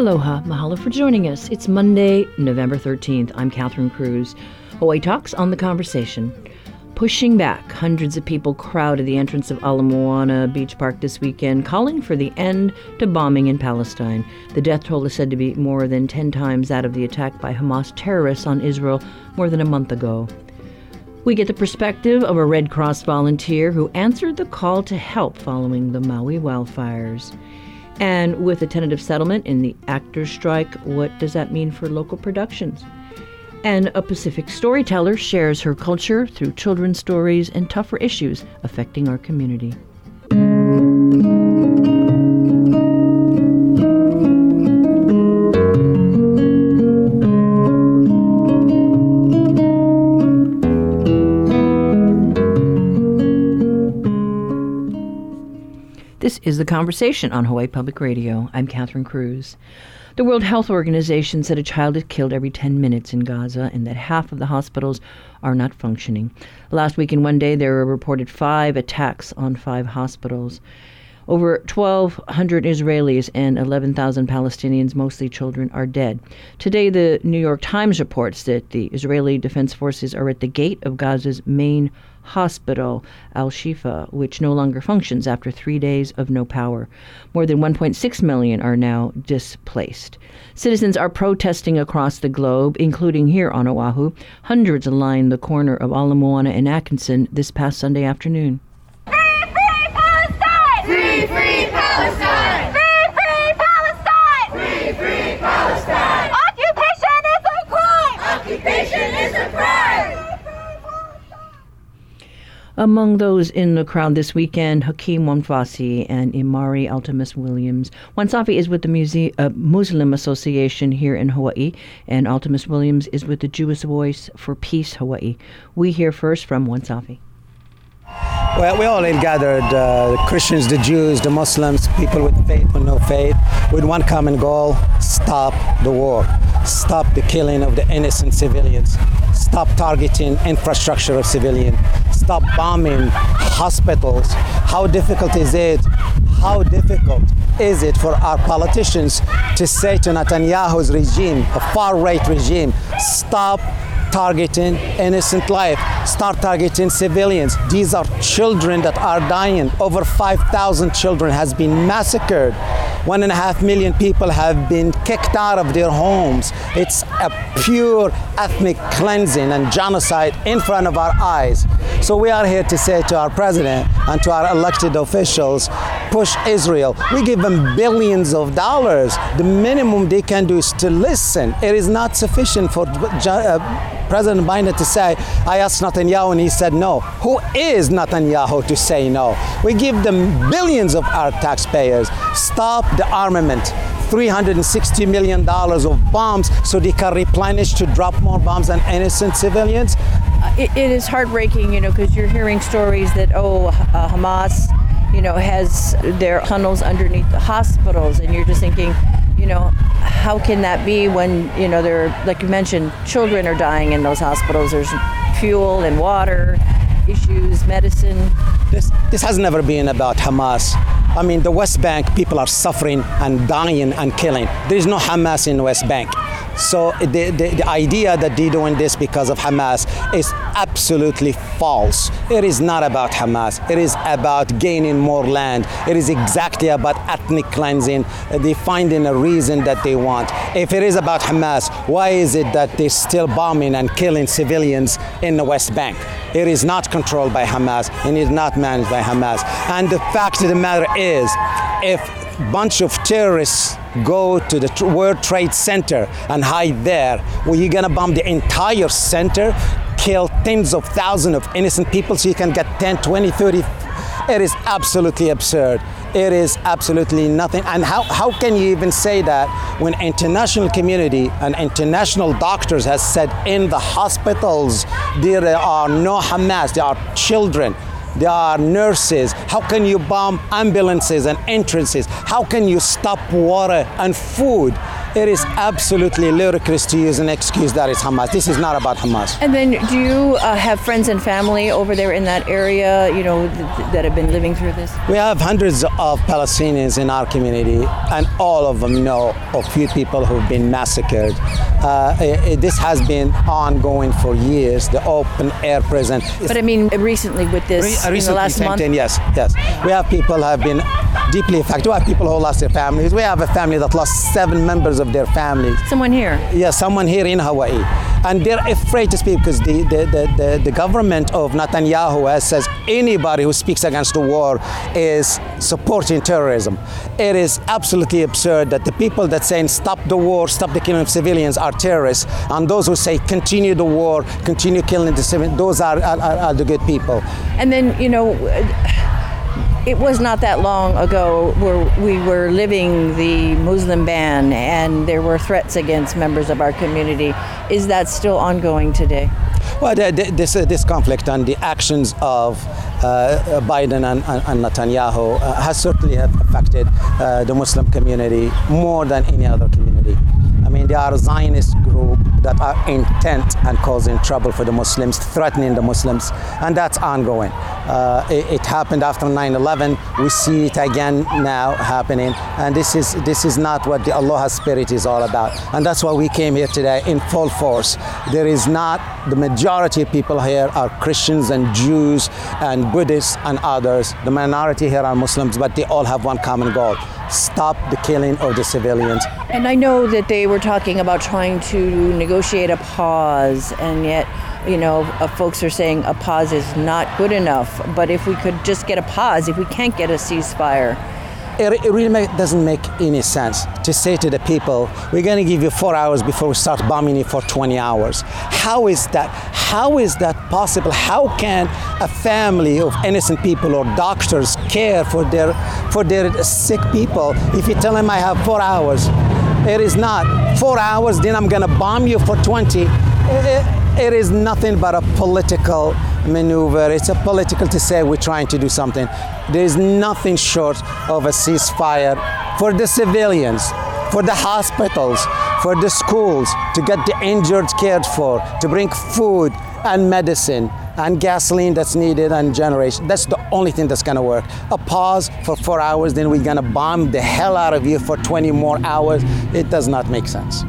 Aloha, mahalo for joining us. It's Monday, November 13th. I'm Catherine Cruz. Hawaii Talks on the conversation. Pushing back, hundreds of people crowded the entrance of Ala Moana Beach Park this weekend, calling for the end to bombing in Palestine. The death toll is said to be more than 10 times that of the attack by Hamas terrorists on Israel more than a month ago. We get the perspective of a Red Cross volunteer who answered the call to help following the Maui wildfires. And with a tentative settlement in the actors' strike, what does that mean for local productions? And a Pacific storyteller shares her culture through children's stories and tougher issues affecting our community. This is The Conversation on Hawaii Public Radio. I'm Catherine Cruz. The World Health Organization said a child is killed every 10 minutes in Gaza and that half of the hospitals are not functioning. Last week in one day, there were reported five attacks on five hospitals. Over 1,200 Israelis and 11,000 Palestinians, mostly children, are dead. Today, the New York Times reports that the Israeli Defense Forces are at the gate of Gaza's main hospital, Al Shifa, which no longer functions after three days of no power. More than 1.6 million are now displaced. Citizens are protesting across the globe, including here on Oahu. Hundreds lined the corner of Ala Moana and Atkinson this past Sunday afternoon. Free, free Palestine! Free, free Palestine! Free, free Palestine! Occupation is a crime! Occupation is a crime! Among those in the crowd this weekend, Hakeem Ouansafi and Imani Altemus Williams. Ouansafi is with the Muse- uh, Muslim Association here in Hawaii, and Altemus Williams is with the Jewish Voice for Peace Hawaii. We hear first from Ouansafi. Well, we all gathered uh, the Christians, the Jews, the Muslims, people with faith and no faith, with one common goal stop the war, stop the killing of the innocent civilians, stop targeting infrastructure of civilians, stop bombing hospitals. How difficult is it? How difficult is it for our politicians to say to Netanyahu's regime, a far right regime, stop targeting innocent life, start targeting civilians. These are children that are dying. Over 5,000 children has been massacred. One and a half million people have been kicked out of their homes. It's a pure ethnic cleansing and genocide in front of our eyes. So we are here to say to our president and to our elected officials, push Israel. We give them billions of dollars. The minimum they can do is to listen. It is not sufficient for uh, President Biden to say, I asked Netanyahu and he said no. Who is Netanyahu to say no? We give them billions of our taxpayers. Stop the armament. $360 million of bombs so they can replenish to drop more bombs on innocent civilians. it, it is heartbreaking, you know, because you're hearing stories that, oh, uh, Hamas, you know, has their tunnels underneath the hospitals, and you're just thinking, you know, how can that be when, you know, there, like you mentioned, children are dying in those hospitals. There's fuel and water issues, medicine. This, this has never been about Hamas. I mean, the West Bank, people are suffering and dying and killing. There is no Hamas in West Bank. So the, the, the, idea that they're doing this because of Hamas is absolutely false. It is not about Hamas. It is about gaining more land. It is exactly about ethnic cleansing. They're finding a reason that they want. If it is about Hamas, why is it that they're still bombing and killing civilians in the West Bank? It is not controlled by Hamas and it is not managed by Hamas. And the fact of the matter is, if bunch of terrorists go to the World Trade Center and hide there, well, you're gonna bomb the entire center, kill tens of thousands of innocent people so you can get 10, 20, 30. It is absolutely absurd. It is absolutely nothing. And how, how can you even say that when international community and international doctors has said in the hospitals there are no Hamas, there are children there are nurses. How can you bomb ambulances and entrances? How can you stop water and food? It is absolutely ludicrous to use an excuse that it's Hamas. This is not about Hamas. And then, do you uh, have friends and family over there in that area, you know, th- that have been living through this? We have hundreds of Palestinians in our community, and all of them know of few people who've been massacred. Uh, i- i- this has been ongoing for years. The open air prison. But I mean, recently with this, Re- in the last month. thing, yes, yes. We have people who have been deeply affected. We have people who lost their families. We have a family that lost seven members of their families. Someone here. Yeah, someone here in Hawaii. And they're afraid to speak because the, the, the, the, the government of Netanyahu has says anybody who speaks against the war is supporting terrorism. It is absolutely absurd that the people that saying stop the war, stop the killing of civilians are terrorists, and those who say continue the war, continue killing the civilians, those are, are, are, are the good people. And then, you know, it was not that long ago where we were living the Muslim ban and there were threats against members of our community. Is that still ongoing today? Well, this, uh, this conflict and the actions of uh, Biden and, and, Netanyahu uh, has certainly affected uh, the Muslim community more than any other community. I mean, there are Zionist groups that are intent and causing trouble for the Muslims, threatening the Muslims, and that's ongoing. Uh, it, it happened after 9/11. We see it again now happening, and this is this is not what the aloha spirit is all about. And that's why we came here today in full force. There is not the majority of people here are Christians and Jews and Buddhists and others. The minority here are Muslims, but they all have one common goal: stop the killing of the civilians. And I know that they were talking about trying to negotiate a pause, and yet, you know, uh, folks are saying a pause is not good enough. But if we could just get a pause, if we can't get a ceasefire, It, it really make, doesn't make any sense to say to the people, we're going to give you four hours before we start bombing you for 20 hours. How is that? How is that possible? How can a family of innocent people or doctors care for their for their sick people if you tell them I have four hours? It is not four hours. Then I'm going to bomb you for 20. It- it is nothing but a political maneuver. It's a political to say we're trying to do something. There is nothing short of a ceasefire for the civilians, for the hospitals, for the schools, to get the injured cared for, to bring food and medicine and gasoline that's needed and generation. That's the only thing that's gonna work. A pause for four hours, then we're gonna bomb the hell out of you for 20 more hours. It does not make sense.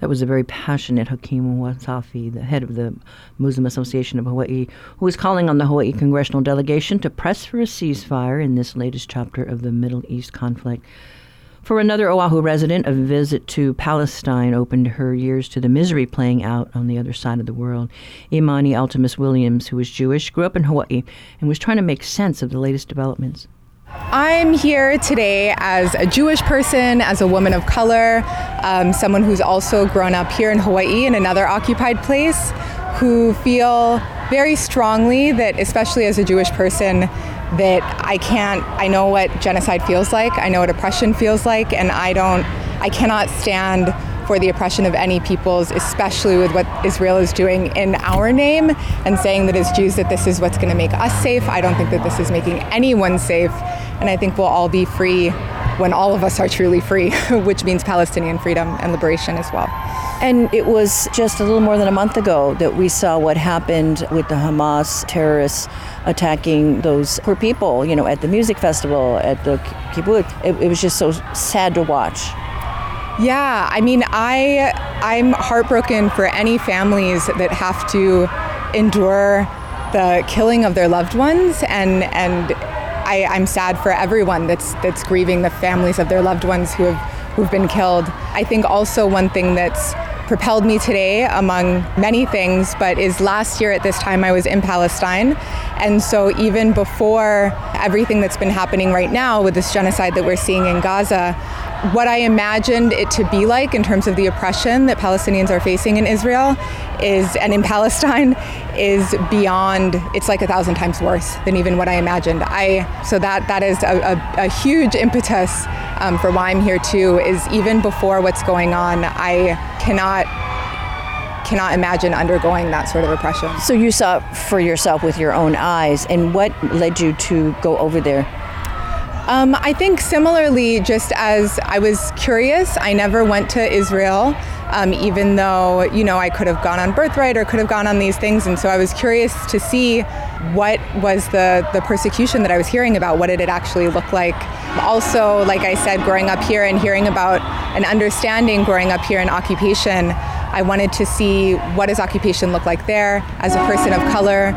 That was a very passionate Hakeem Ouansafi, the head of the Muslim Association of Hawaii, who is calling on the Hawaii congressional delegation to press for a ceasefire in this latest chapter of the Middle East conflict. For another Oahu resident, a visit to Palestine opened her ears to the misery playing out on the other side of the world. Imani Altemus Williams, who is Jewish, grew up in Hawaii and was trying to make sense of the latest developments. I'm here today as a Jewish person, as a woman of color, um, someone who's also grown up here in Hawaii in another occupied place, who feel very strongly that, especially as a Jewish person, that I can't, I know what genocide feels like, I know what oppression feels like, and I don't, I cannot stand for the oppression of any peoples, especially with what Israel is doing in our name and saying that as Jews that this is what's going to make us safe. I don't think that this is making anyone safe, and I think we'll all be free when all of us are truly free, which means Palestinian freedom and liberation as well. And it was just a little more than a month ago that we saw what happened with the Hamas terrorists attacking those poor people, you know, at the music festival, at the kibbutz. It, it was just so sad to watch. Yeah, I mean, I I'm heartbroken for any families that have to endure the killing of their loved ones, and and I, I'm sad for everyone that's that's grieving the families of their loved ones who have who've been killed. I think also one thing that's propelled me today among many things but is last year at this time I was in Palestine and so even before everything that's been happening right now with this genocide that we're seeing in Gaza what I imagined it to be like in terms of the oppression that Palestinians are facing in Israel is and in Palestine is beyond it's like a thousand times worse than even what I imagined. I so that that is a, a, a huge impetus um, for why I'm here too is even before what's going on, I cannot cannot imagine undergoing that sort of oppression. So you saw for yourself with your own eyes, and what led you to go over there? Um, I think similarly, just as I was curious, I never went to Israel, um, even though, you know, I could have gone on Birthright or could have gone on these things. And so I was curious to see what was the, the persecution that I was hearing about, what did it actually look like. Also, like I said, growing up here and hearing about and understanding growing up here in occupation, I wanted to see what does occupation look like there as a person of color,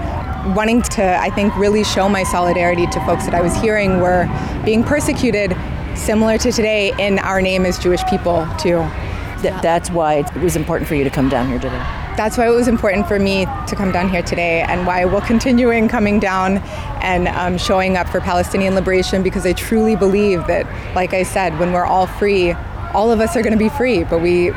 wanting to, I think, really show my solidarity to folks that I was hearing were being persecuted, similar to today, in our name as Jewish people, too. Th- that's why it was important for you to come down here today. That's why it was important for me to come down here today, and why we'll continuing coming down and um, showing up for Palestinian liberation because I truly believe that, like I said, when we're all free, all of us are going to be free, but we,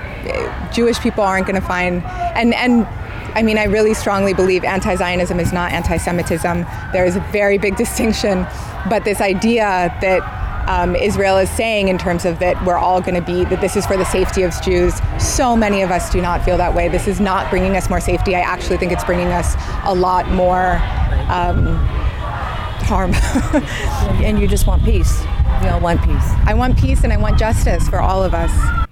Jewish people, aren't going to find and and I mean, I really strongly believe anti Zionism is not anti Semitism. There is a very big distinction. But this idea that um, Israel is saying in terms of that we're all going to be, that this is for the safety of Jews, so many of us do not feel that way. This is not bringing us more safety. I actually think it's bringing us a lot more um, harm. and you just want peace. We all want peace. I want peace and I want justice for all of us.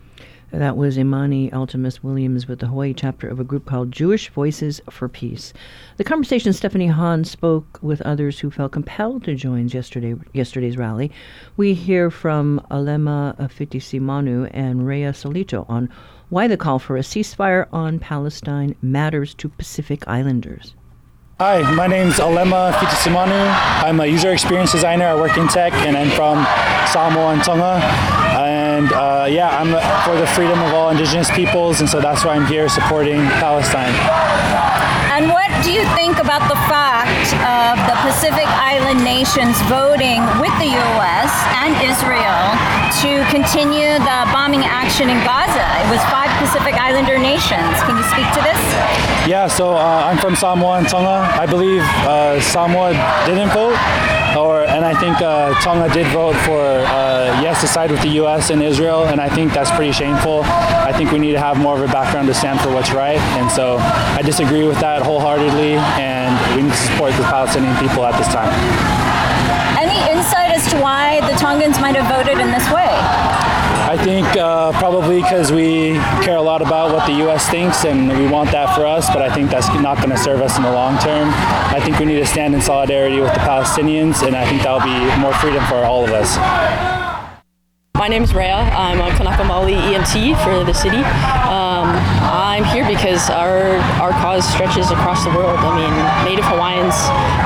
That was Imani Altemus Williams with the Hawaii chapter of a group called Jewish Voices for Peace. The conversation Stephanie Hahn spoke with others who felt compelled to join yesterday yesterday's rally. We hear from Alema Fitisimanu and Rhea Solito on why the call for a ceasefire on Palestine matters to Pacific Islanders. Hi, my name is Alema Fitisimanu. I'm a user experience designer. I work in tech, and I'm from Samoa and Tonga. And uh, yeah, I'm for the freedom of all indigenous peoples, and so that's why I'm here supporting Palestine. And what do you think about the fact of the Pacific Island nations voting with the U.S. and Israel to continue the bombing action in Gaza? It was five Pacific Islander nations. Can you speak to this? Yeah, so uh, I'm from Samoa and Tonga. I believe uh, Samoa didn't vote, or and I think uh, Tonga did vote for uh, yes to side with the U.S. and Israel, and I think that's pretty shameful. I think we need to have more of a background to stand for what's right, and so I disagree with that wholeheartedly, and we need to support the Palestinian people at this time. Any insight as to why the Tongans might have voted in this way? I think uh, probably because we care a lot about what the U.S. thinks and we want that for us, but I think that's not going to serve us in the long term. I think we need to stand in solidarity with the Palestinians, and I think that'll be more freedom for all of us. My name is Rhea. I'm a Kanaka Maoli EMT for the city. Um, I'm here because our our cause stretches across the world. I mean, Native Hawaiians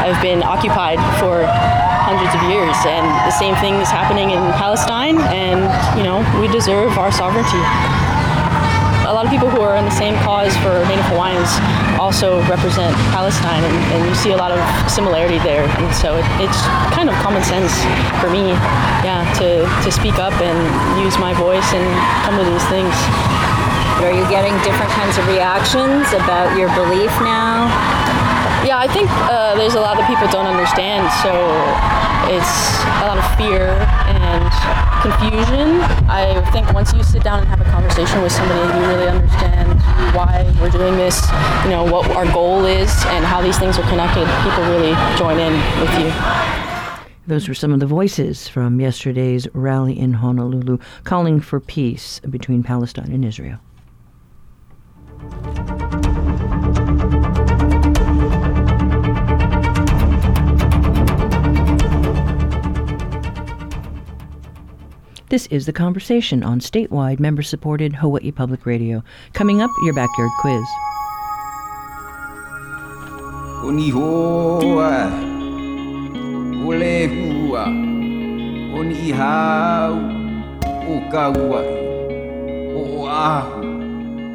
have been occupied for hundreds of years, and the same thing is happening in Palestine. And you know, we deserve our sovereignty a lot of people who are in the same cause for Native Hawaiians also represent Palestine, and, and you see a lot of similarity there. And so it, it's kind of common sense for me, yeah, to, to speak up and use my voice and come to these things. Are you getting different kinds of reactions about your belief now? Yeah, I think uh, there's a lot that people don't understand, so it's a lot of fear and confusion. I think once you sit down and have a conversation with somebody and you really understand why we're doing this, you know, what our goal is and how these things are connected, people really join in with you. Those were some of the voices from yesterday's rally in Honolulu calling for peace between Palestine and Israel. This is The Conversation on statewide member supported Hawaii Public Radio. Coming up, your backyard quiz.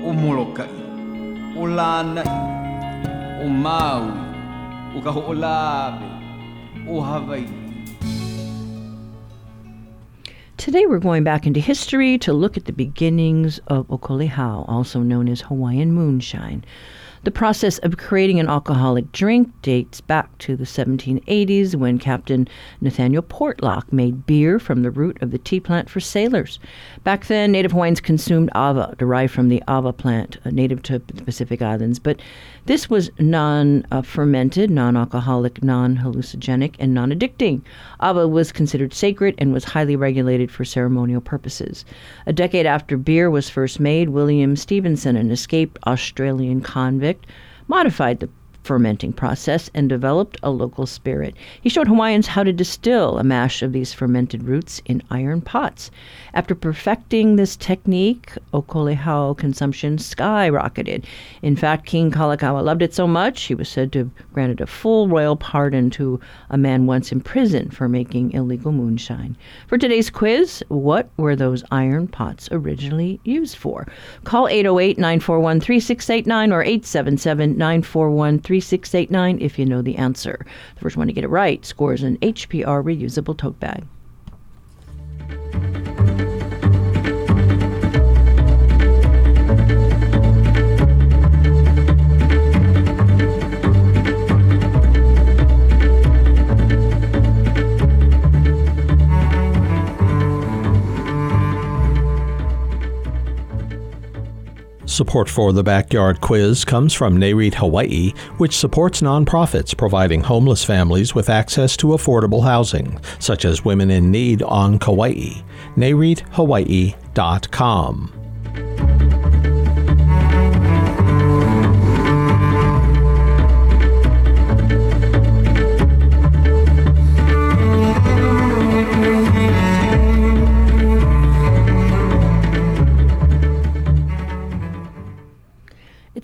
Omolokai, Olanai, Omaui, Okaho'olabe, Hawaii. Today we're going back into history to look at the beginnings of Okolehao, also known as Hawaiian moonshine. The process of creating an alcoholic drink dates back to the 1780s when Captain Nathaniel Portlock made beer from the root of the ti plant for sailors. Back then, Native Hawaiians consumed ava, derived from the ava plant, uh, native to the Pacific Islands, but this was non fermented, non alcoholic, non hallucinogenic, and non addicting. Ava was considered sacred and was highly regulated for ceremonial purposes. A decade after beer was first made, William Stevenson, an escaped Australian convict, modified the fermenting process and developed a local spirit. He showed Hawaiians how to distill a mash of these fermented roots in iron pots. After perfecting this technique, Okolehao consumption skyrocketed. In fact, King Kalakaua loved it so much, he was said to have granted a full royal pardon to a man once in prison for making illegal moonshine. For today's quiz, what were those iron pots originally used for? Call 808 941 3689 or 877 941 3689 if you know the answer. The first one to get it right scores an HPR reusable tote bag. Support for the Backyard Quiz comes from NAREIT Hawaii, which supports nonprofits providing homeless families with access to affordable housing, such as Women in Need on Kauai. NAREITHawaii.com.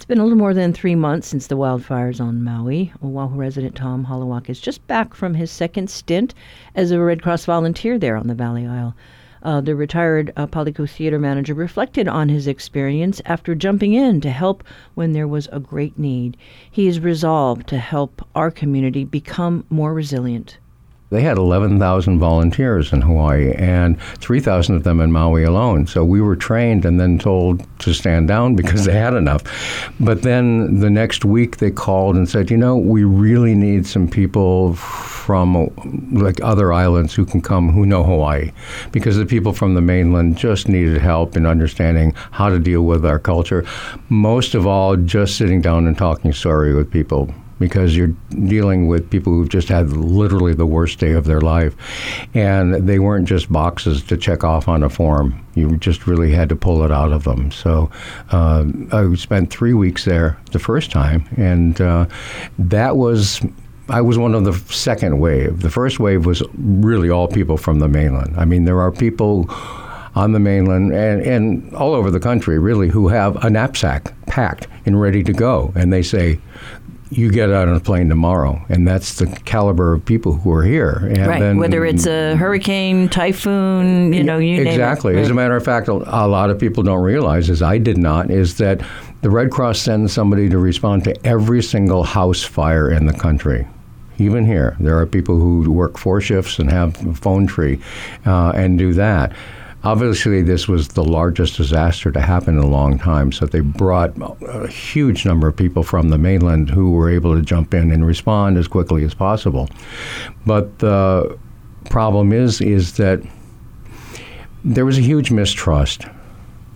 It's been a little more than three months since the wildfires on Maui. Oahu resident Tom Holowak is just back from his second stint as a Red Cross volunteer there on the Valley Isle. Uh, the retired uh, theater manager reflected on his experience after jumping in to help when there was a great need. He is resolved to help our community become more resilient. They had 11,000 volunteers in Hawaii and 3,000 of them in Maui alone. So we were trained and then told to stand down because they had enough. But then the next week they called and said, you know, we really need some people from like other islands who can come who know Hawaii because the people from the mainland just needed help in understanding how to deal with our culture. Most of all, just sitting down and talking story with people because you're dealing with people who've just had literally the worst day of their life. And they weren't just boxes to check off on a form. You just really had to pull it out of them. So uh, I spent three weeks there the first time, and uh, that was I was one of the second wave. The first wave was really all people from the mainland. I mean, there are people on the mainland and, and all over the country, really, who have a knapsack packed and ready to go. And they say, you get out on a plane tomorrow, and that's the caliber of people who are here. And right, then, whether it's a hurricane, typhoon, you know, you exactly. As a matter of fact, a lot of people don't realize, as I did not, is that the Red Cross sends somebody to respond to every single house fire in the country even here. There are people who work four shifts and have a phone tree uh, and do that. Obviously, this was the largest disaster to happen in a long time, so they brought a huge number of people from the mainland who were able to jump in and respond as quickly as possible. But the problem is, is that there was a huge mistrust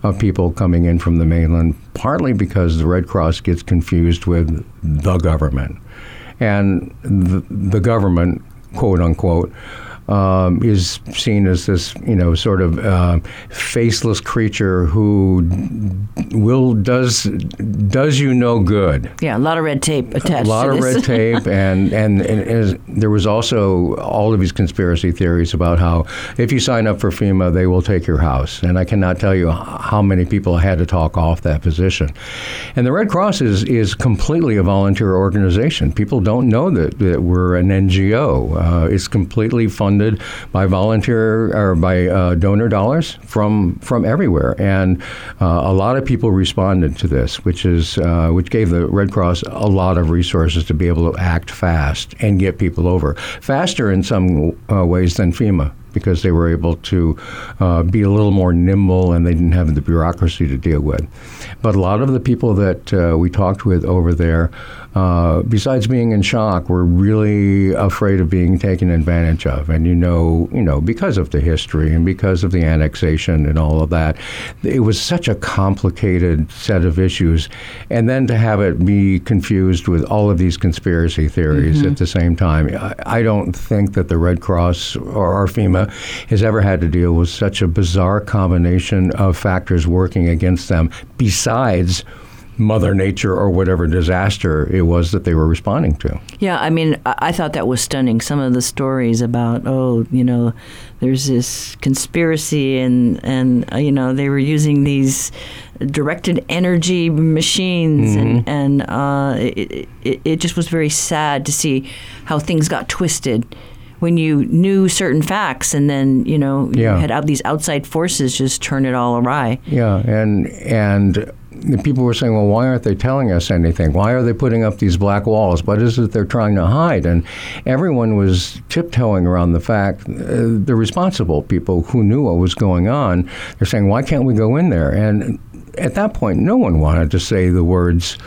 of people coming in from the mainland, partly because the Red Cross gets confused with the government. And the, the government, quote unquote, um, is seen as this, you know, sort of uh, faceless creature who will does does you no good. Yeah, a lot of red tape attached. A lot of red tape, and and, and as, there was also all of these conspiracy theories about how if you sign up for FEMA, they will take your house, and I cannot tell you how many people had to talk off that position. And the Red Cross is is completely a volunteer organization. People don't know that, that we're an NGO. Uh, it's completely funded funded by volunteer or by uh, donor dollars from from everywhere, and uh, a lot of people responded to this, which is uh, which gave the Red Cross a lot of resources to be able to act fast and get people over faster in some uh, ways than FEMA because they were able to uh, be a little more nimble and they didn't have the bureaucracy to deal with. But a lot of the people that uh, we talked with over there, uh, besides being in shock, we're really afraid of being taken advantage of. And you know, you know, because of the history and because of the annexation and all of that, it was such a complicated set of issues. And then to have it be confused with all of these conspiracy theories Mhm. at the same time, I, I don't think that the Red Cross or, or FEMA has ever had to deal with such a bizarre combination of factors working against them besides Mother Nature or whatever disaster it was that they were responding to. Yeah, I mean, I, thought that was stunning. Some of the stories about, oh, you know, there's this conspiracy, and and uh, you know they were using these directed energy machines, Mhm. and and uh, it, it it just was very sad to see how things got twisted. When you knew certain facts, and then you know you Yeah. had out these outside forces just turn it all awry. Yeah, and and people were saying, well, why aren't they telling us anything? Why are they putting up these black walls? What is it they're trying to hide? And everyone was tiptoeing around the fact. Uh, the responsible people who knew what was going on, they're saying, why can't we go in there? And at that point, no one wanted to say the words,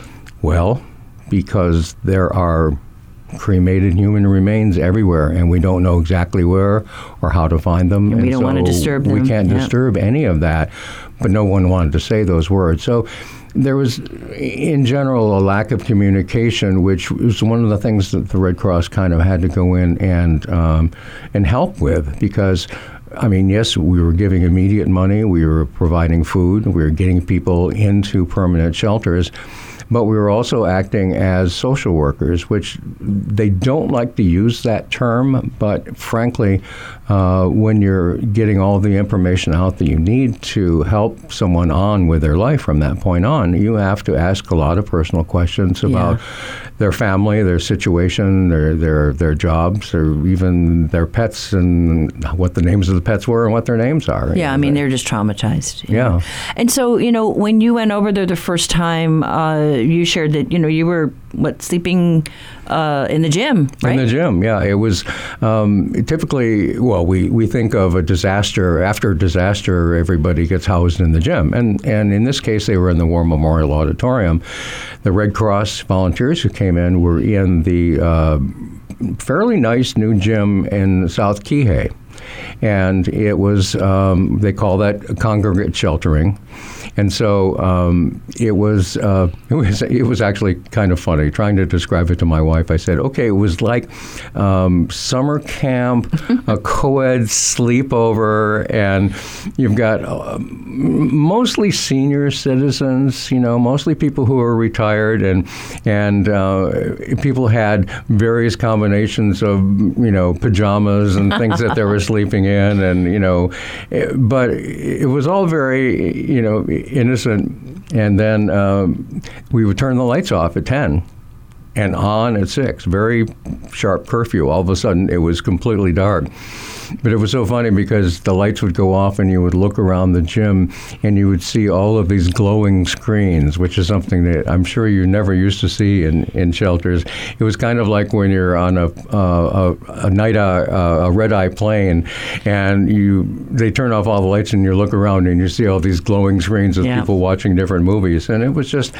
well, because there are cremated human remains everywhere, and we don't know exactly where or how to find them. And we don't wanna disturb them. We can't yeah. disturb any of that, but no one wanted to say those words. So there was, in general, a lack of communication, which was one of the things that the Red Cross kind of had to go in and um, and help with because. I mean, yes, we were giving immediate money, we were providing food, we were getting people into permanent shelters, but we were also acting as social workers, which they don't like to use that term, but frankly, uh, when you're getting all the information out that you need to help someone on with their life from that point on, you have to ask a lot of personal questions about their family, their situation, their their their jobs, or even their pets and what the names of the pets were and what their names are. Yeah, I mean they're just traumatized. Yeah. know. And so, you know, when you went over there the first time, uh, you shared that, you know, you were, what, sleeping uh, in the gym, right? In the gym, yeah. It was um, typically, well, we, we think of a disaster. After a disaster, everybody gets housed in the gym. And, and in this case, they were in the War Memorial Auditorium. The Red Cross volunteers who came in were in the uh, fairly nice new gym in South Kihei. And it was, um, they call that congregate sheltering. And so um, it was uh, it was it was actually kind of funny trying to describe it to my wife. I said, okay, it was like um, summer camp, a co-ed sleepover, and you've got uh, mostly senior citizens, you know, mostly people who are retired, and and uh, people had various combinations of you know pajamas and things that they were sleeping in, and you know, eh, but it was all very you know innocent. And then um, we would turn the lights off at ten and on at six. Very sharp curfew. All of a sudden, it was completely dark. But it was so funny because the lights would go off, and you would look around the gym, and you would see all of these glowing screens, which is something that I'm sure you never used to see in, in shelters. It was kind of like when you're on a uh, a, a night eye, uh, a red eye plane, and you they turn off all the lights, and you look around, and you see all these glowing screens of Yeah. people watching different movies, and it was just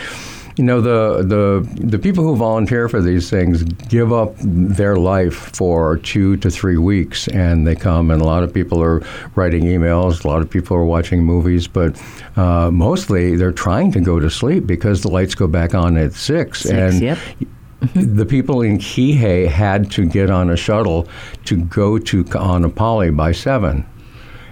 you know the the the people who volunteer for these things give up their life for two to three weeks, and they come. And a lot of people are writing emails. A lot of people are watching movies, but uh, mostly they're trying to go to sleep because the lights go back on at six. Six, and yep. the people in Kihei had to get on a shuttle to go to Kaanapali by seven.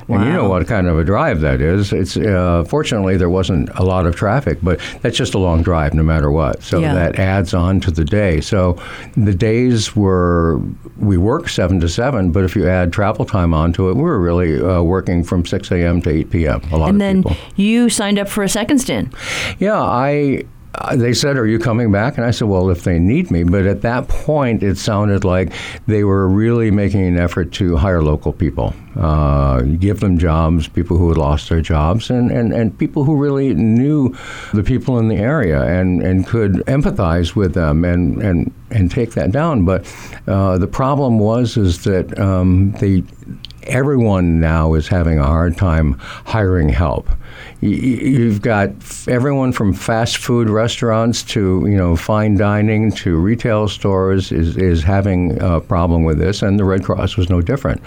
And you know what kind of a drive that is. It's uh, fortunately there wasn't a lot of traffic, but that's just a long drive no matter what. So Yeah. that adds on to the day. So the days were we work seven to seven, but if you add travel time onto it, we were really uh, working from six a.m. to eight p.m. A lot and of then you signed up for a second stint. Yeah, I. uh, They said, "Are you coming back?" And I said, "Well, if they need me." But at that point, it sounded like they were really making an effort to hire local people, uh, give them jobs, people who had lost their jobs, and, and, and people who really knew the people in the area and, and could empathize with them and, and, and take that down. But uh, the problem was is that um, they everyone now is having a hard time hiring help. You've got everyone from fast food restaurants to you know fine dining to retail stores is, is having a problem with this, and the Red Cross was no different.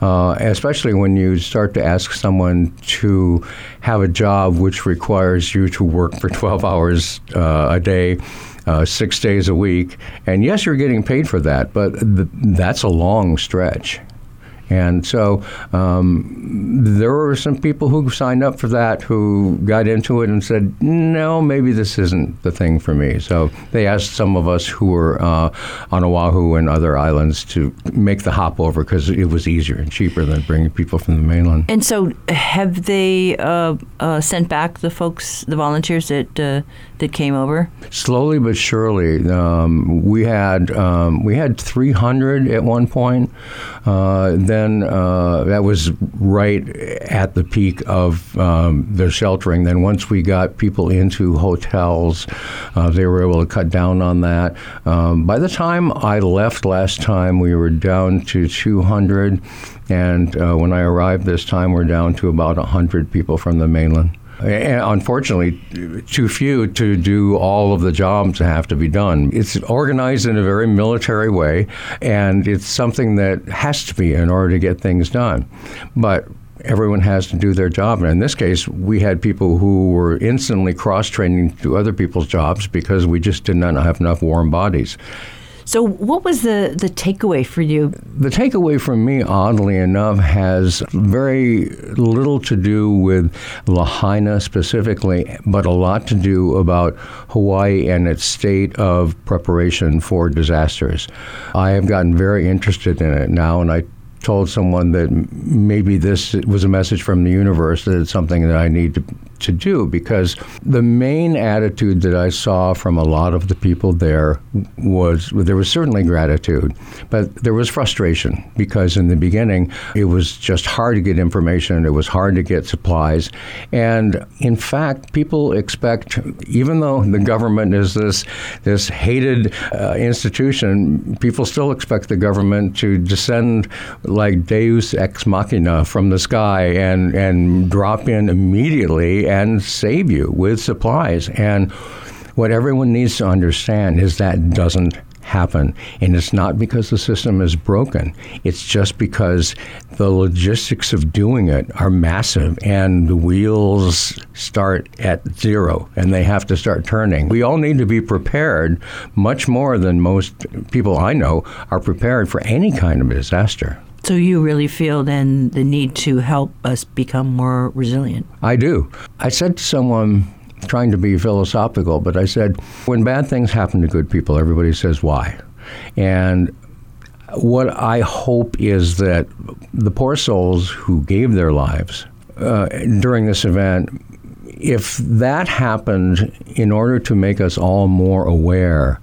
Uh, especially when you start to ask someone to have a job which requires you to work for 12 hours uh, a day. Uh, six days a week, and yes, you're getting paid for that, but th- that's a long stretch. And so um, there were some people who signed up for that who got into it and said, no, maybe this isn't the thing for me. So they asked some of us who were uh, on Oahu and other islands to make the hop over because it was easier and cheaper than bringing people from the mainland. And so have they uh, uh, sent back the folks, the volunteers that uh, that came over? Slowly but surely. Um, we had um, we had 300 at one point. Uh, then uh, that was right at the peak of um, the sheltering. Then once we got people into hotels, uh, they were able to cut down on that. Um, by the time I left last time, we were down to 200. And uh, when I arrived this time, we're down to about 100 people from the mainland. Unfortunately, too few to do all of the jobs that have to be done. It's organized in a very military way, and it's something that has to be in order to get things done. But everyone has to do their job. And in this case, we had people who were instantly cross training to other people's jobs because we just did not have enough warm bodies. So, what was the, the takeaway for you? The takeaway for me, oddly enough, has very little to do with Lahaina specifically, but a lot to do about Hawaii and its state of preparation for disasters. I have gotten very interested in it now, and I told someone that maybe this was a message from the universe that it's something that I need to, to do because the main attitude that I saw from a lot of the people there was there was certainly gratitude, but there was frustration because in the beginning it was just hard to get information, it was hard to get supplies, and in fact, people expect even though the government is this this hated uh, institution, people still expect the government to descend like Deus ex machina from the sky and, and drop in immediately and save you with supplies. And what everyone needs to understand is that doesn't happen. And it's not because the system is broken, it's just because the logistics of doing it are massive and the wheels start at zero and they have to start turning. We all need to be prepared much more than most people I know are prepared for any kind of disaster. So you really feel then the need to help us become more resilient? I do. I said to someone, trying to be philosophical, but I said, when bad things happen to good people, everybody says why. And what I hope is that the poor souls who gave their lives uh, during this event if that happened in order to make us all more aware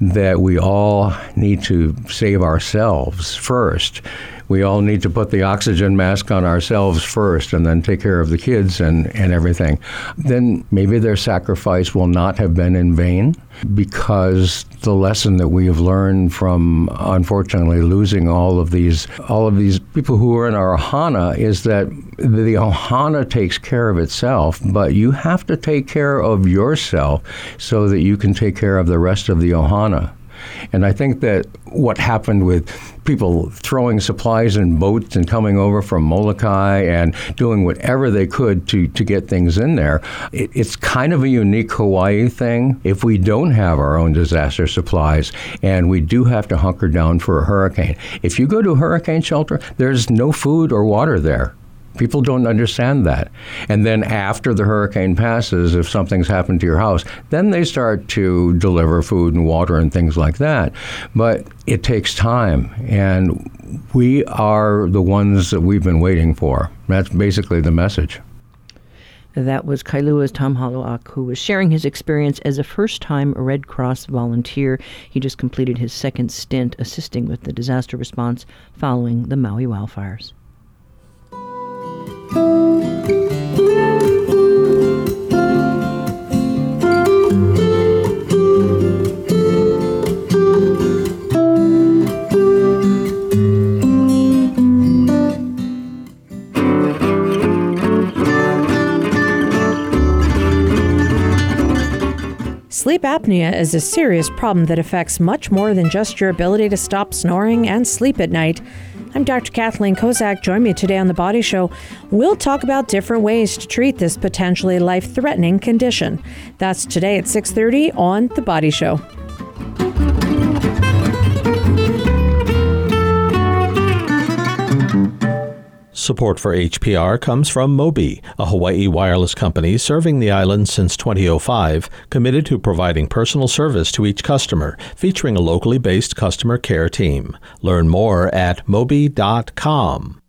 that we all need to save ourselves first, we all need to put the oxygen mask on ourselves first and then take care of the kids and, and everything, then maybe their sacrifice will not have been in vain because the lesson that we have learned from unfortunately losing all of these all of these people who are in our ohana is that the ohana takes care of itself, but you have to take care of yourself so that you can take care of the rest of the ohana. And I think that what happened with people throwing supplies in boats and coming over from Molokai and doing whatever they could to, to get things in there, it, it's kind of a unique Hawaii thing. If we don't have our own disaster supplies and we do have to hunker down for a hurricane, if you go to a hurricane shelter, there's no food or water there. People don't understand that. And then after the hurricane passes, if something's happened to your house, then they start to deliver food and water and things like that. But it takes time. And we are the ones that we've been waiting for. That's basically the message. That was Kailua's Tom Holoak, who was sharing his experience as a first time Red Cross volunteer. He just completed his second stint assisting with the disaster response following the Maui wildfires. Sleep apnea is a serious problem that affects much more than just your ability to stop snoring and sleep at night. I'm Dr. Kathleen Kozak. Join me today on The Body Show. We'll talk about different ways to treat this potentially life-threatening condition. That's today at 6:30 on The Body Show. Support for HPR comes from Mobi, a Hawaii wireless company serving the island since 2005, committed to providing personal service to each customer, featuring a locally based customer care team. Learn more at mobi.com.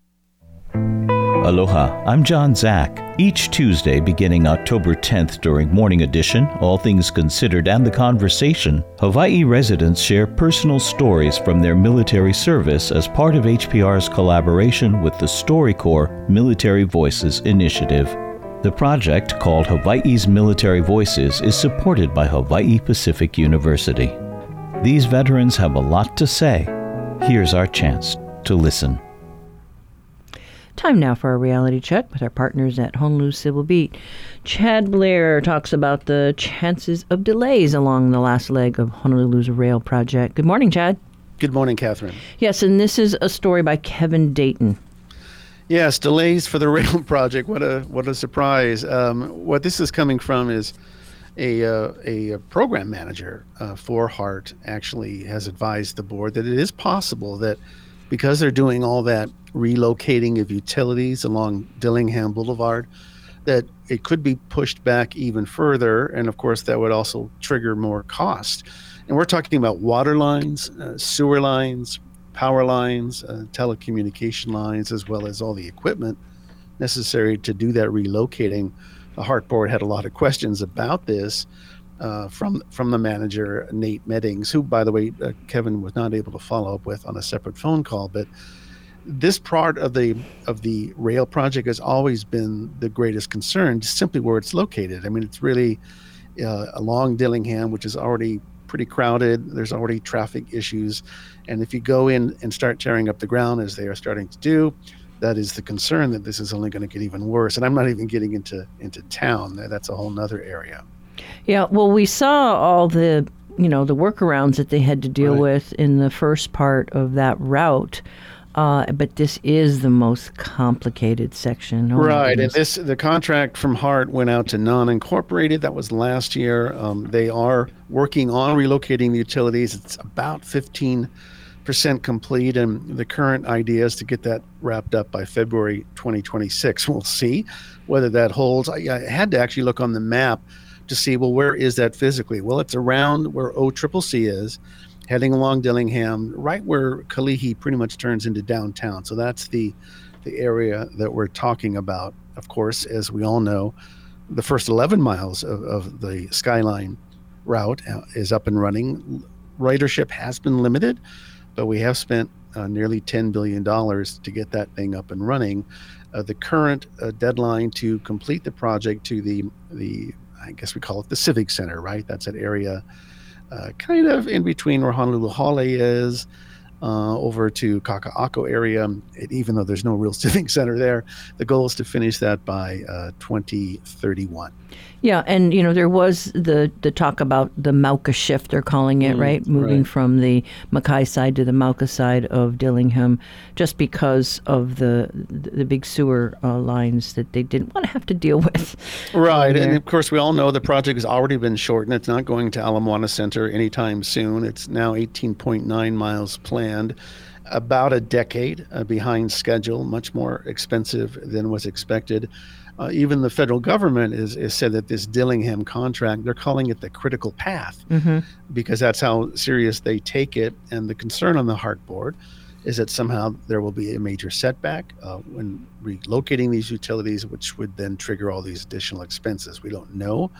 Aloha, I'm John Zack. Each Tuesday, beginning October 10th during Morning Edition, All Things Considered, and The Conversation, Hawaii residents share personal stories from their military service as part of HPR's collaboration with the StoryCorps Military Voices Initiative. The project, called Hawaii's Military Voices, is supported by Hawaii Pacific University. These veterans have a lot to say. Here's our chance to listen. Time now for our reality check with our partners at Honolulu Civil Beat. Chad Blair talks about the chances of delays along the last leg of Honolulu's rail project. Good morning, Chad. Good morning, Catherine. Yes, and this is a story by Kevin Dayton. Yes, delays for the rail project. What a what a surprise! Um, what this is coming from is a uh, a program manager uh, for HART actually has advised the board that it is possible that because they're doing all that relocating of utilities along Dillingham Boulevard, that it could be pushed back even further. And of course, that would also trigger more cost. And we're talking about water lines, uh, sewer lines, power lines, uh, telecommunication lines, as well as all the equipment necessary to do that relocating. The HART board had a lot of questions about this. Uh, from from the manager Nate Meddings, who, by the way, uh, Kevin was not able to follow up with on a separate phone call. But this part of the of the rail project has always been the greatest concern, just simply where it's located. I mean, it's really uh, along Dillingham, which is already pretty crowded. There's already traffic issues, and if you go in and start tearing up the ground as they are starting to do, that is the concern that this is only going to get even worse. And I'm not even getting into into town. That's a whole nother area. Yeah, well, we saw all the you know the workarounds that they had to deal Right. with in the first part of that route, uh, but this is the most complicated section. Oh, right, and this the contract from Hart went out to Nan Incorporated. That was last year. Um, they are working on relocating the utilities. It's about fifteen percent complete, and the current idea is to get that wrapped up by February 2026. We'll see whether that holds. I, I had to actually look on the map to see well where is that physically. Well, it's around where o triple c is. Heading along Dillingham, right where Kalihi pretty much turns into downtown. So that's the the area that we're talking about. Of course, as we all know, the first 11 miles of, of the Skyline route uh, is up and running. Ridership has been limited, but we have spent uh, nearly $10 billion to get that thing up and running. Uh, the current uh, deadline to complete the project to the, the, I guess we call it the Civic Center, right? That's an area uh, kind of in between where Honolulu Hale is, uh, over to Kaka'ako area. It, even though there's no real civic center there, the goal is to finish that by uh, 2031. Yeah, and you know there was the the talk about the Mauka shift they're calling it, Mm, right? Moving right. from the makai side to the Mauka side of Dillingham, just because of the the big sewer uh, lines that they didn't want to have to deal with. Right, and of course we all know the project has already been shortened. It's not going to Ala Moana Center anytime soon. It's now 18.9 miles planned, about a decade uh, behind schedule, much more expensive than was expected. Uh, even the federal government is, is said that this Dillingham contract, they're calling it the critical path Mm-hmm. because that's how serious they take it. And the concern on the HART board is that somehow there will be a major setback uh, when relocating these utilities, which would then trigger all these additional expenses. We don't know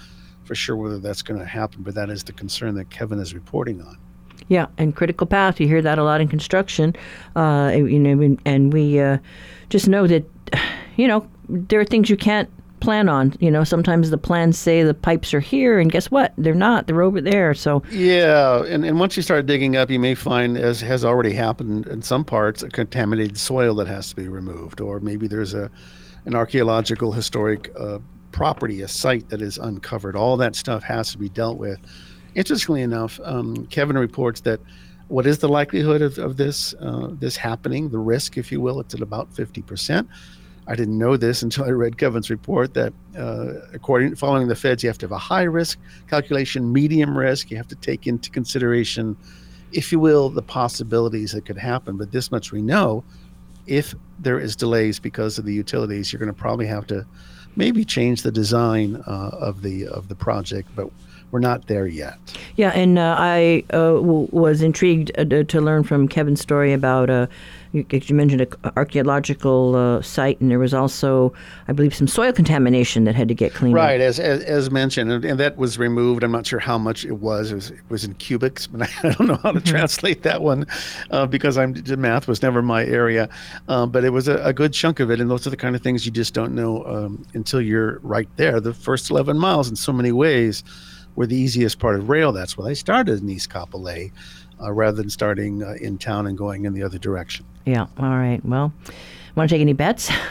for sure whether that's going to happen, but that is the concern that Kevin is reporting on. Yeah, and critical path. You hear that a lot in construction, uh, you know, and- we uh, just know that, you know, there are things you can't plan on. You know, sometimes the plans say the pipes are here, and guess what? They're not. They're over there. So Yeah, and, and once you start digging up, you may find, as has already happened in some parts, a contaminated soil that has to be removed, or maybe there's a an archaeological historic uh, property, a site that is uncovered. All that stuff has to be dealt with. Interestingly enough, um, Kevin reports that what is the likelihood of, of this uh, this happening, the risk, if you will, it's at about 50%. I didn't know this until I read Kevin's report that uh, according following the feds, you have to have a high risk calculation, medium risk. You have to take into consideration, if you will, the possibilities that could happen. But this much we know: if there is delays because of the utilities, you're going to probably have to maybe change the design uh, of the of the project. But we're not there yet. Yeah, and uh, I uh, w- was intrigued uh, to learn from Kevin's story about. Uh, you, you mentioned an archaeological uh, site, and there was also, I believe, some soil contamination that had to get cleaned Right, up. as, as as mentioned, and, and that was removed. I'm not sure how much it was. It was, it was in cubics, but I don't know how to translate that one uh, because I'm math was never my area. But it was a, a good chunk of it, and those are the kind of things you just don't know um, until you're right there. The first 11 miles, in so many ways, were the easiest part of rail. That's why they started in East Kapolei, uh, rather than starting uh, in town and going in the other direction. Yeah. All right. Well, want to take any bets?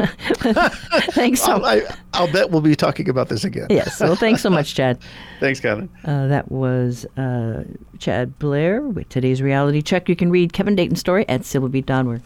thanks so. I'll, I, I'll bet we'll be talking about this again. yes. Well, thanks so much, Chad. Thanks, Kevin. Uh, that was uh, Chad Blair with today's reality check. You can read Kevin Dayton's story at civilbeat.org.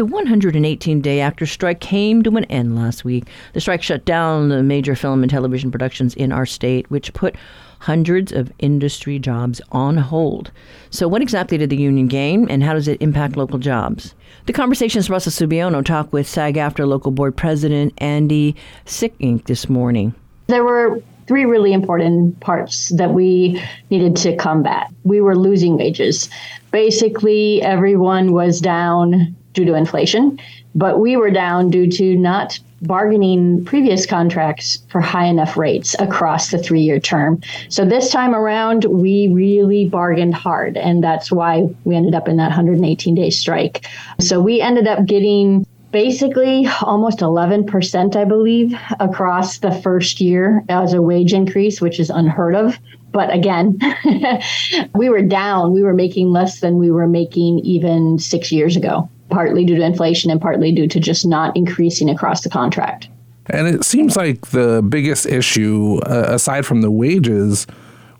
The 118 day actor strike came to an end last week. The strike shut down the major film and television productions in our state, which put hundreds of industry jobs on hold. So, what exactly did the union gain, and how does it impact local jobs? The conversation's Russell Subiono talked with SAG-AFTRA local board president Andy Sickink this morning. There were three really important parts that we needed to combat. We were losing wages. Basically, everyone was down due to inflation, but we were down due to not bargaining previous contracts for high enough rates across the three year term. So this time around, we really bargained hard, and that's why we ended up in that 118 day strike. So we ended up getting basically almost 11%, I believe, across the first year as a wage increase, which is unheard of. But again, we were down. We were making less than we were making even six years ago, partly due to inflation and partly due to just not increasing across the contract. And it seems like the biggest issue, uh, aside from the wages,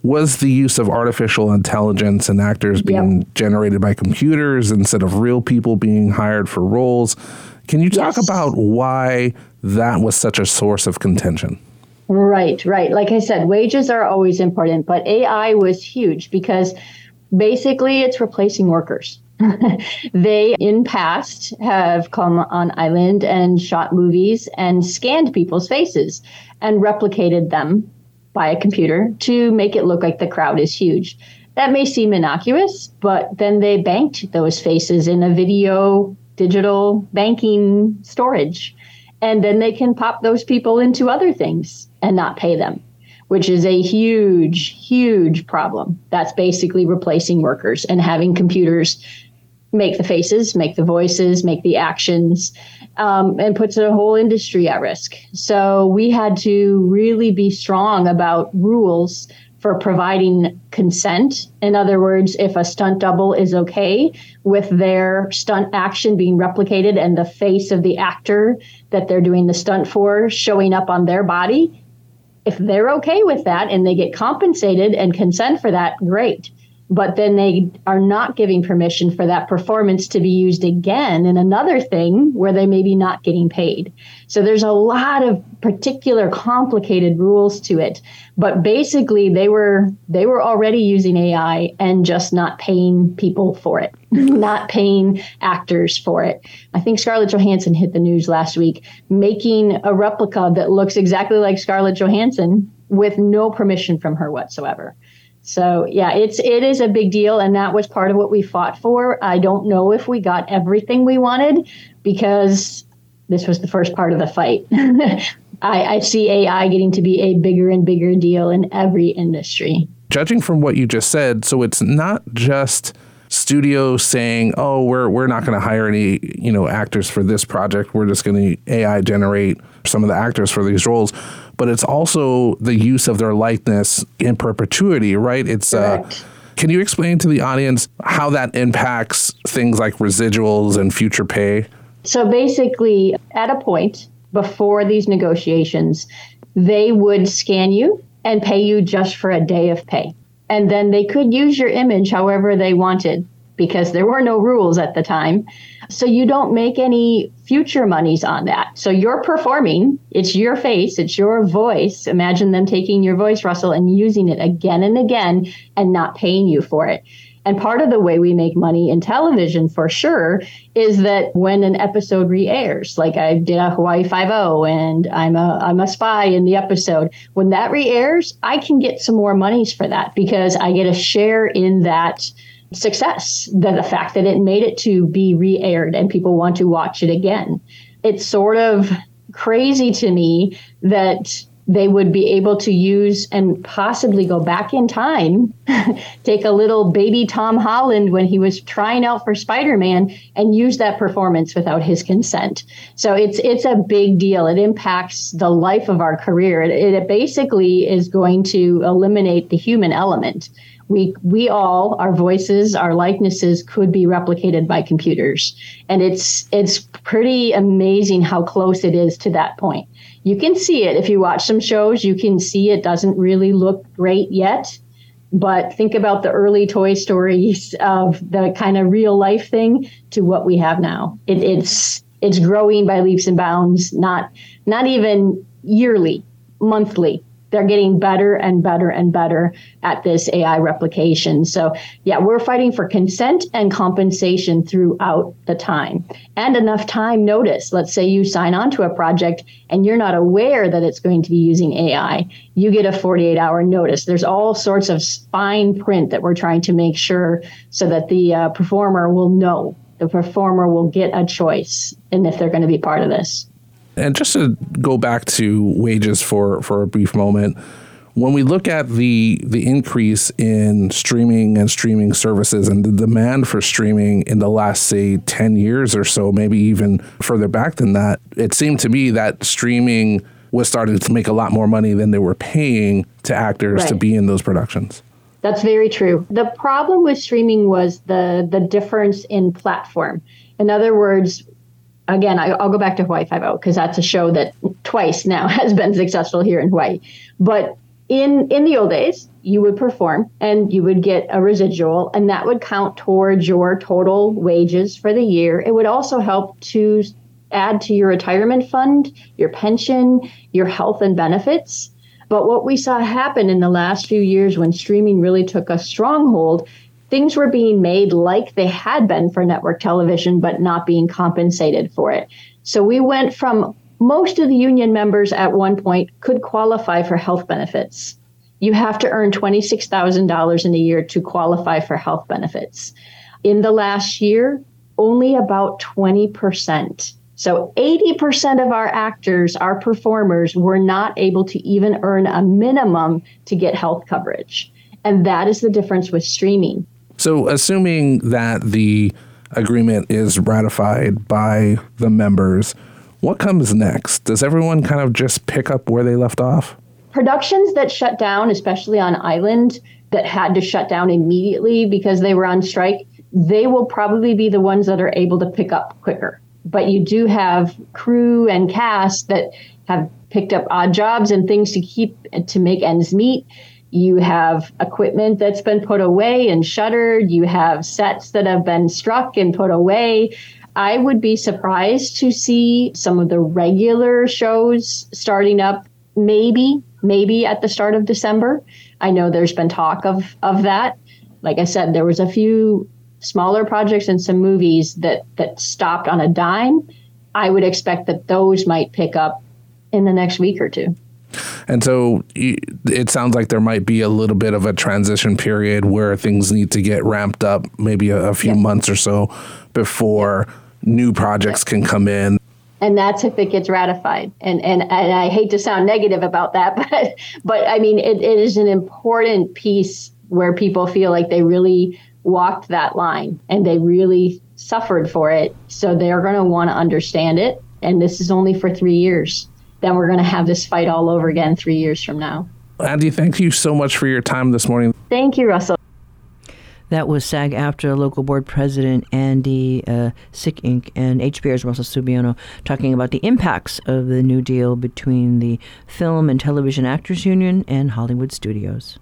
was the use of artificial intelligence and actors being yep. generated by computers instead of real people being hired for roles. Can you talk yes. about why that was such a source of contention? Right, right. Like I said, wages are always important, but AI was huge because basically it's replacing workers. they, in past, have come on island and shot movies and scanned people's faces and replicated them by a computer to make it look like the crowd is huge. That may seem innocuous, but then they banked those faces in a video digital banking storage. And then they can pop those people into other things and not pay them, which is a huge, huge problem. That's basically replacing workers and having computers make the faces, make the voices, make the actions, um, and puts a whole industry at risk. So we had to really be strong about rules for providing consent. In other words, if a stunt double is okay with their stunt action being replicated and the face of the actor that they're doing the stunt for showing up on their body, if they're okay with that and they get compensated and consent for that, great. But then they are not giving permission for that performance to be used again in another thing where they may be not getting paid. So there's a lot of particular complicated rules to it. But basically they were they were already using AI and just not paying people for it, not paying actors for it. I think Scarlett Johansson hit the news last week making a replica that looks exactly like Scarlett Johansson with no permission from her whatsoever. So yeah, it's it is a big deal, and that was part of what we fought for. I don't know if we got everything we wanted because this was the first part of the fight. I, I see AI getting to be a bigger and bigger deal in every industry. Judging from what you just said, so it's not just studios saying, "Oh, we're we're not going to hire any you know actors for this project. We're just going to AI generate some of the actors for these roles." But it's also the use of their likeness in perpetuity, right? It's uh, can you explain to the audience how that impacts things like residuals and future pay? So basically, at a point before these negotiations, they would scan you and pay you just for a day of pay. And then they could use your image however they wanted because there were no rules at the time. So you don't make any future monies on that. So you're performing, it's your face, it's your voice. Imagine them taking your voice, Russell, and using it again and again and not paying you for it. And part of the way we make money in television for sure is that when an episode re-airs, like I did a Hawaii Five-O and I'm a I'm a spy in the episode, when that re-airs, I can get some more monies for that because I get a share in that success, the, the fact that it made it to be re-aired and people want to watch it again. It's sort of crazy to me that they would be able to use and possibly go back in time, take a little baby Tom Holland when he was trying out for Spider-Man and use that performance without his consent. So it's it's a big deal. It impacts the life of our career. It, it basically is going to eliminate the human element. We we all our voices, our likenesses could be replicated by computers. And it's it's pretty amazing how close it is to that point. You can see it. If you watch some shows you can see it doesn't really look great yet. But think about the early toy stories of the kind of real life thing to what we have now. It, it's it's growing by leaps and bounds not not even yearly monthly they're getting better and better and better at this AI replication. So, yeah, we're fighting for consent and compensation throughout the time and enough time notice. Let's say you sign on to a project and you're not aware that it's going to be using AI. You get a 48 hour notice. There's all sorts of fine print that we're trying to make sure so that the uh, performer will know. The performer will get a choice and if they're going to be part of this. And just to go back to wages for, for a brief moment, when we look at the the increase in streaming and streaming services and the demand for streaming in the last say 10 years or so maybe even further back than that it seemed to me that streaming was starting to make a lot more money than they were paying to actors right. to be in those productions. That's very true. The problem with streaming was the the difference in platform. In other words again, I, will go back to Hawaii Five O because that's a show that twice now has been successful here in Hawaii. But in in the old days, you would perform and you would get a residual, and that would count towards your total wages for the year. It would also help to add to your retirement fund, your pension, your health and benefits. But what we saw happen in the last few years when streaming really took a stronghold things were being made like they had been for network television, but not being compensated for it. So we went from most of the union members at one point could qualify for health benefits. You have to earn $26,000 in a year to qualify for health benefits. In the last year, only about 20%. So 80% of our actors, our performers, were not able to even earn a minimum to get health coverage. And that is the difference with streaming. So, assuming that the agreement is ratified by the members, what comes next? Does everyone kind of just pick up where they left off? Productions that shut down, especially on island, that had to shut down immediately because they were on strike, they will probably be the ones that are able to pick up quicker. But you do have crew and cast that have picked up odd jobs and things to keep to make ends meet. You have equipment that's been put away and shuttered. You have sets that have been struck and put away. I would be surprised to see some of the regular shows starting up maybe, maybe at the start of December. I know there's been talk of, of that. Like I said, there was a few smaller projects and some movies that, that stopped on a dime. I would expect that those might pick up in the next week or two. And so it sounds like there might be a little bit of a transition period where things need to get ramped up, maybe a, a few yeah. months or so before new projects can come in. and that's if it gets ratified. And and, and I hate to sound negative about that, but but I mean it, it is an important piece where people feel like they really walked that line and they really suffered for it. So they're going to want to understand it. And this is only for three years. Then we're going to have this fight all over again three years from now. Andy, thank you so much for your time this morning. Thank you, Russell. That was SAG-AFTRA local board president Andy uh, Sickink and HPR's Russell Subiono talking about the impacts of the New Deal between the Film and Television Actors Union and Hollywood studios.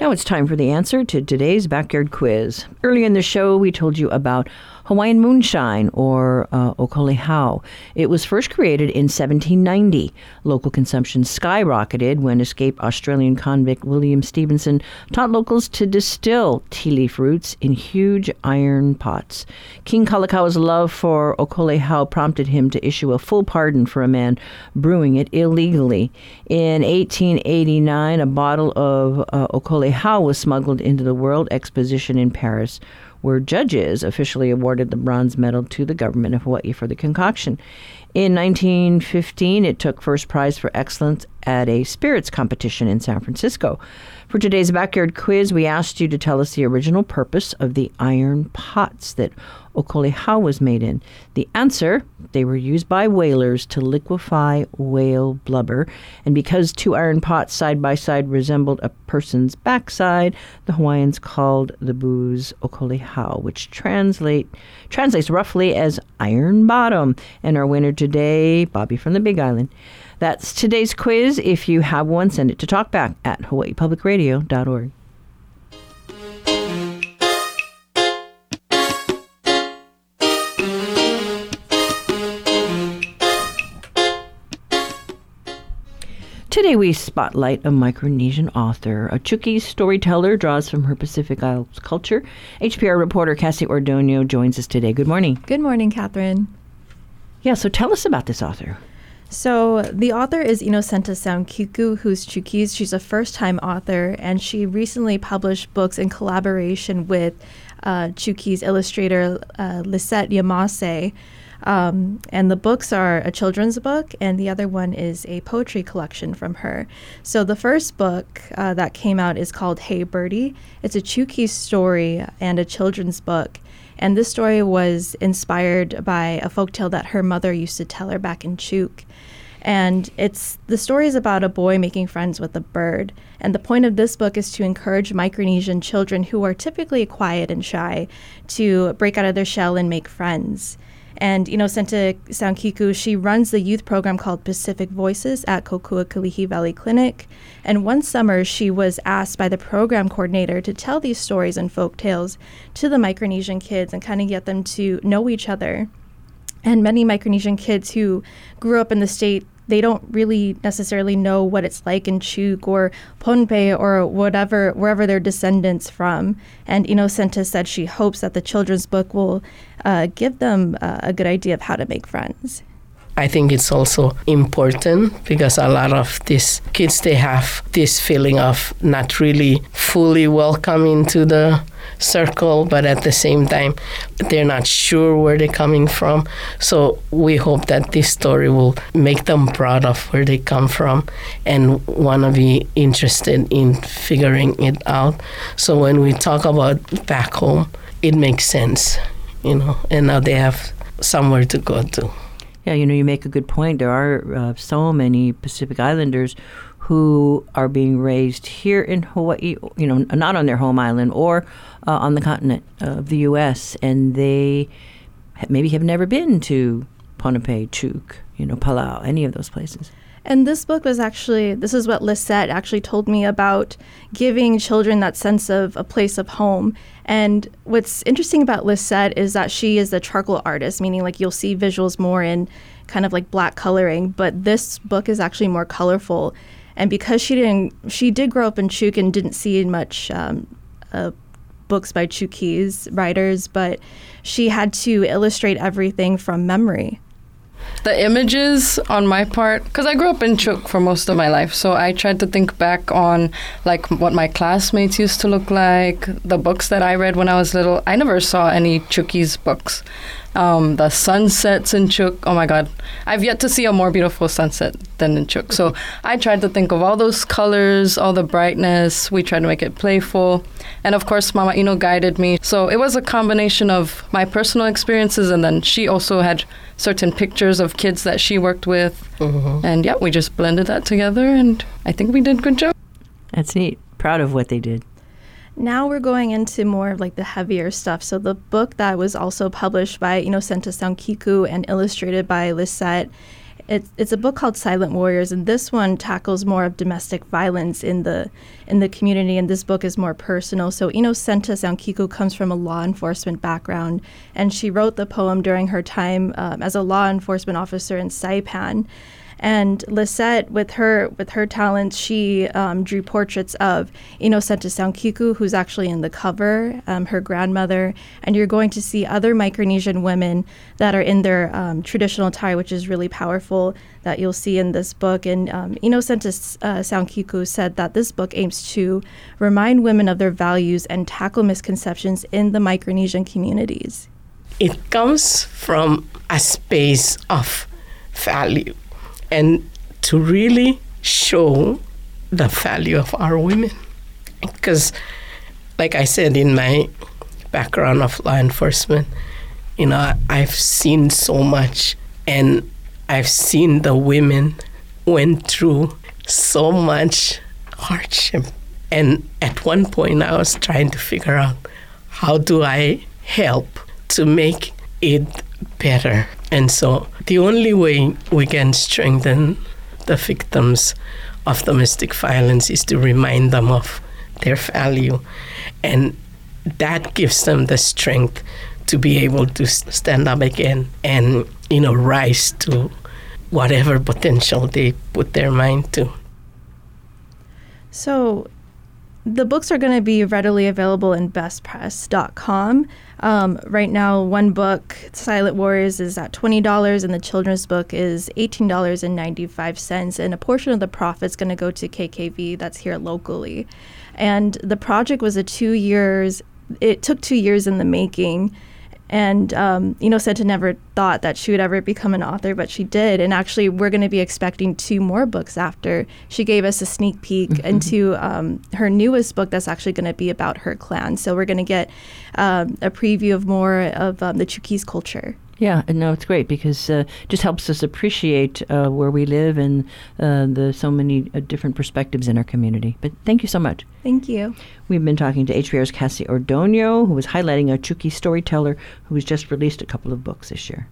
Now it's time for the answer to today's backyard quiz. Early in the show, we told you about Hawaiian moonshine, or uh, okolehao. It was first created in 1790. Local consumption skyrocketed when escaped Australian convict William Stevenson taught locals to distill ti leaf roots in huge iron pots. King Kalakaua's love for okolehao prompted him to issue a full pardon for a man brewing it illegally. In 1889, a bottle of uh, okolehao was smuggled into the World Exposition in Paris where judges officially awarded the bronze medal to the government of Hawaii for the concoction. In 1915, it took first prize for excellence at a spirits competition in San Francisco. For today's backyard quiz, we asked you to tell us the original purpose of the iron pots that okolehao was made in. The answer they were used by whalers to liquefy whale blubber, and because two iron pots side by side resembled a person's backside, the Hawaiians called the booze okolehao, which translate translates roughly as iron bottom. And our winner today, Bobby from the Big Island. That's today's quiz. If you have one, send it to talkback at hawaiipublicradio.org. Today we spotlight a Micronesian author. A Chuukese storyteller draws from her Pacific Isles culture. HPR reporter Cassie Ordonio joins us today. Good morning. Good morning, Catherine. Yeah, so tell us about this author. So the author is Innocenta Sound-Kikku, who's Chuukese. She's a first-time author, and she recently published books in collaboration with uh, Chuukese illustrator uh, Lissette Yamase. Um, and the books are a children's book, and the other one is a poetry collection from her. So the first book uh, that came out is called Hey Birdie. It's a Chuukese story and a children's book. And this story was inspired by a folktale that her mother used to tell her back in Chuuk. And it's the story is about a boy making friends with a bird. And the point of this book is to encourage Micronesian children who are typically quiet and shy to break out of their shell and make friends. And Innocenta Sound-Kikku, she runs the youth program called Pacific Voices at Kokua Kalihi Valley Clinic. And one summer, she was asked by the program coordinator to tell these stories and folk tales to the Micronesian kids and kind of get them to know each other. And many Micronesian kids who grew up in the state they don't really necessarily know what it's like in Chuuk or Pohnpei or whatever, wherever their descendants from. And Innocenta said she hopes that the children's book will uh, give them uh, a good idea of how to make friends. I think it's also important because a lot of these kids they have this feeling of not really fully welcome into the circle, but at the same time, they're not sure where they're coming from. So we hope that this story will make them proud of where they come from and want to be interested in figuring it out. So when we talk about back home, it makes sense, you know, and now they have somewhere to go to. Yeah, you know, you make a good point. There are uh, so many Pacific Islanders who are being raised here in Hawaii, you know, not on their home island or uh, on the continent of the U.S., and they maybe have never been to Pohnpei, Chuuk, you know, Palau, any of those places. And this book was actually, this is what Lissette actually told me about giving children that sense of a place of home. And what's interesting about Lissette is that she is a charcoal artist, meaning like you'll see visuals more in kind of like black coloring, but this book is actually more colorful. And because she didn't, she did grow up in Chuuk and didn't see much um, uh, books by Chuukese writers, but she had to illustrate everything from memory. The images on my part, because I grew up in Chuuk for most of my life, so I tried to think back on like what my classmates used to look like, the books that I read when I was little. I never saw any Chuukese books um, the sunsets in Chuuk. Oh my God, I've yet to see a more beautiful sunset than in Chuuk. So I tried to think of all those colors, all the brightness. We tried to make it playful, and of course, Mama Ino guided me. So it was a combination of my personal experiences, and then she also had certain pictures of kids that she worked with, mm-hmm. and yeah, we just blended that together, and I think we did a good job. That's neat. Proud of what they did. Now we're going into more of like the heavier stuff. So the book that was also published by Innocenta Sound-Kikku and illustrated by Lissette it's, it's a book called Silent Warriors, and this one tackles more of domestic violence in the in the community. And this book is more personal. So Innocenta Sound-Kikku comes from a law enforcement background, and she wrote the poem during her time um, as a law enforcement officer in Saipan. And Lissette, with her with her talents, she um, drew portraits of Innocenta Sound-Kikku, who's actually in the cover, um, her grandmother, and you're going to see other Micronesian women that are in their um, traditional attire, which is really powerful. That you'll see in this book. And um, Innocenta uh, Sound-Kikku said that this book aims to remind women of their values and tackle misconceptions in the Micronesian communities. It comes from a space of value and to really show the value of our women. Because, like I said, in my background of law enforcement, you know, I've seen so much and I've seen the women went through so much hardship. And at one point, I was trying to figure out how do I help to make it better. And so the only way we can strengthen the victims of domestic violence is to remind them of their value. And that gives them the strength to be able to stand up again and, you know, rise to whatever potential they put their mind to. So the books are going to be readily available in besspress.com. Um, right now, one book, Silent Warriors, is at $20, and the children's book is $18.95. And a portion of the profit is going to go to KKV that's here locally. And the project was a two years, it took two years in the making and um, Innocenta never thought that she would ever become an author, but she did. And actually, we're going to be expecting two more books after. She gave us a sneak peek mm-hmm. into um, her newest book that's actually going to be about her clan. So we're going to get um, a preview of more of um, the Chuukese culture. Yeah, no, it's great because uh, it just helps us appreciate uh, where we live and uh, the so many uh, different perspectives in our community. But thank you so much. Thank you. We've been talking to HPR's Cassie Ordonio, who was highlighting a Chuki storyteller who has just released a couple of books this year.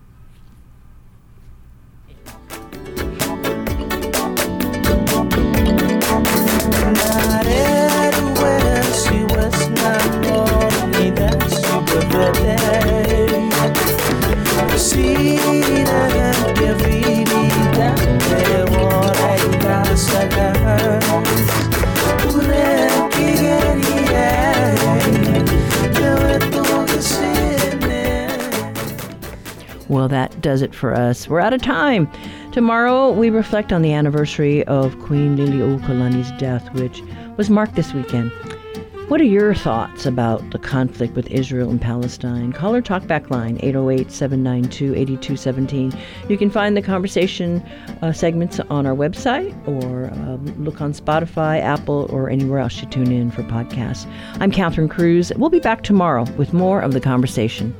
Well, that does it for us. We're out of time. Tomorrow, we reflect on the anniversary of Queen Liliuokalani's death, which was marked this weekend. What are your thoughts about the conflict with Israel and Palestine? Call our talkback line, 808 792 8217. You can find the conversation uh, segments on our website or uh, look on Spotify, Apple, or anywhere else you tune in for podcasts. I'm Catherine Cruz. We'll be back tomorrow with more of the conversation.